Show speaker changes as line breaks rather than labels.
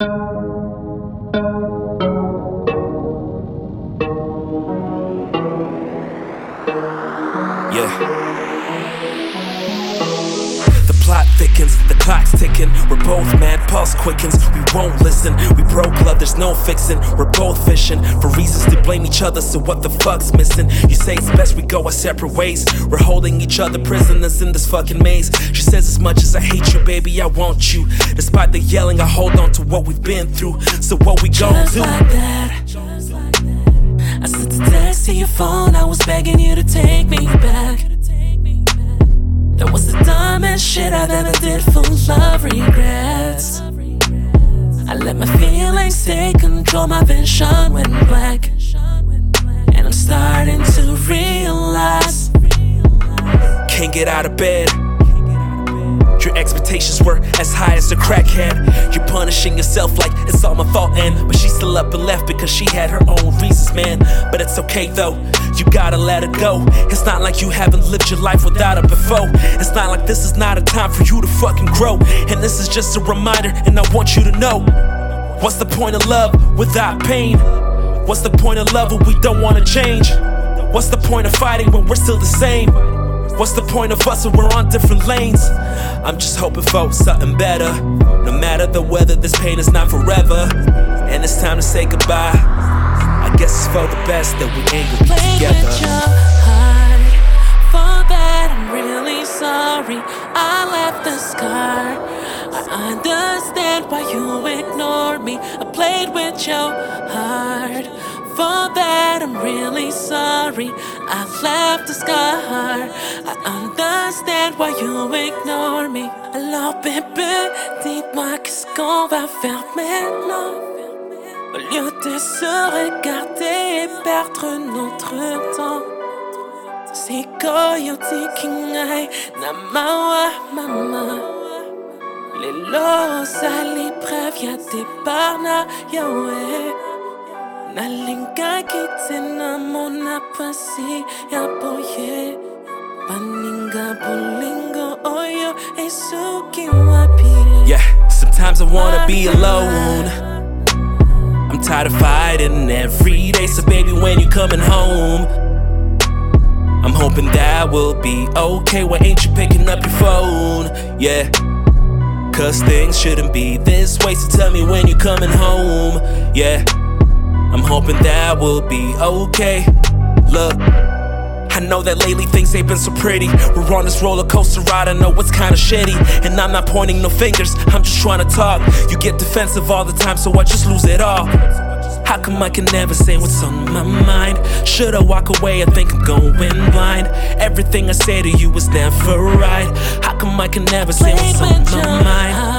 the plot thickens, the clock's ticking. We're both mad, pulse quickens. We won't listen. We broke there's no fixing. We're both fishing for reasons to blame each other. So what the fuck's missing? You say it's best we go our separate ways. We're holding each other prisoners in this fucking maze. She says as much as I hate you, baby, I want you. Despite the yelling, I hold on to what we've been through. So what we gon'
do? Like that. Like that. I sent a text to your phone. I was begging you to take me back. That was the dumbest shit I've ever did for love regrets. Let my feelings take control, my vision went black. And I'm starting to realize.
Can't get out of bed your expectations were as high as a crackhead. You're punishing yourself like it's all my fault, and but she still up and left because she had her own reasons, man. But it's okay though, you gotta let it go. It's not like you haven't lived your life without her before. It's not like this is not a time for you to fucking grow. And this is just a reminder, and I want you to know what's the point of love without pain? What's the point of love when we don't wanna change? What's the point of fighting when we're still the same? What's the point of us when we're on different lanes? I'm just hoping for something better. No matter the weather, this pain is not forever. And it's time to say goodbye. I guess it's for the best that we ain't gonna be together.
Why you ignore me. I played with your heart. For that, I'm really sorry. I left the scar. I understand why you ignore me. Alors, bébé, dis-moi qu'est-ce qu'on va faire maintenant. Au lieu de se regarder et perdre notre temps. Siko yote kingai na mawa mama. Lelo sali previa de barna yawe. Nalinga kitena mona pasi ya boye Baninga bolingo oyo esuki wapi
Yeah, sometimes I wanna be alone. I'm tired of fighting every day So baby when you coming home? I'm hoping that will be okay. Why ain't you picking up your phone? Yeah Cause things shouldn't be this way So tell me when you're coming home Yeah I'm hoping that will be okay. Look. I know that lately things ain't been so pretty. We're on this roller coaster ride, I know it's kinda shitty. And I'm not pointing no fingers, I'm just trying to talk. You get defensive all the time, so I just lose it all. How come I can never say what's on my mind? Should I walk away? I think I'm going blind. Everything I say to you was never right. Come I can never say what's on my mind?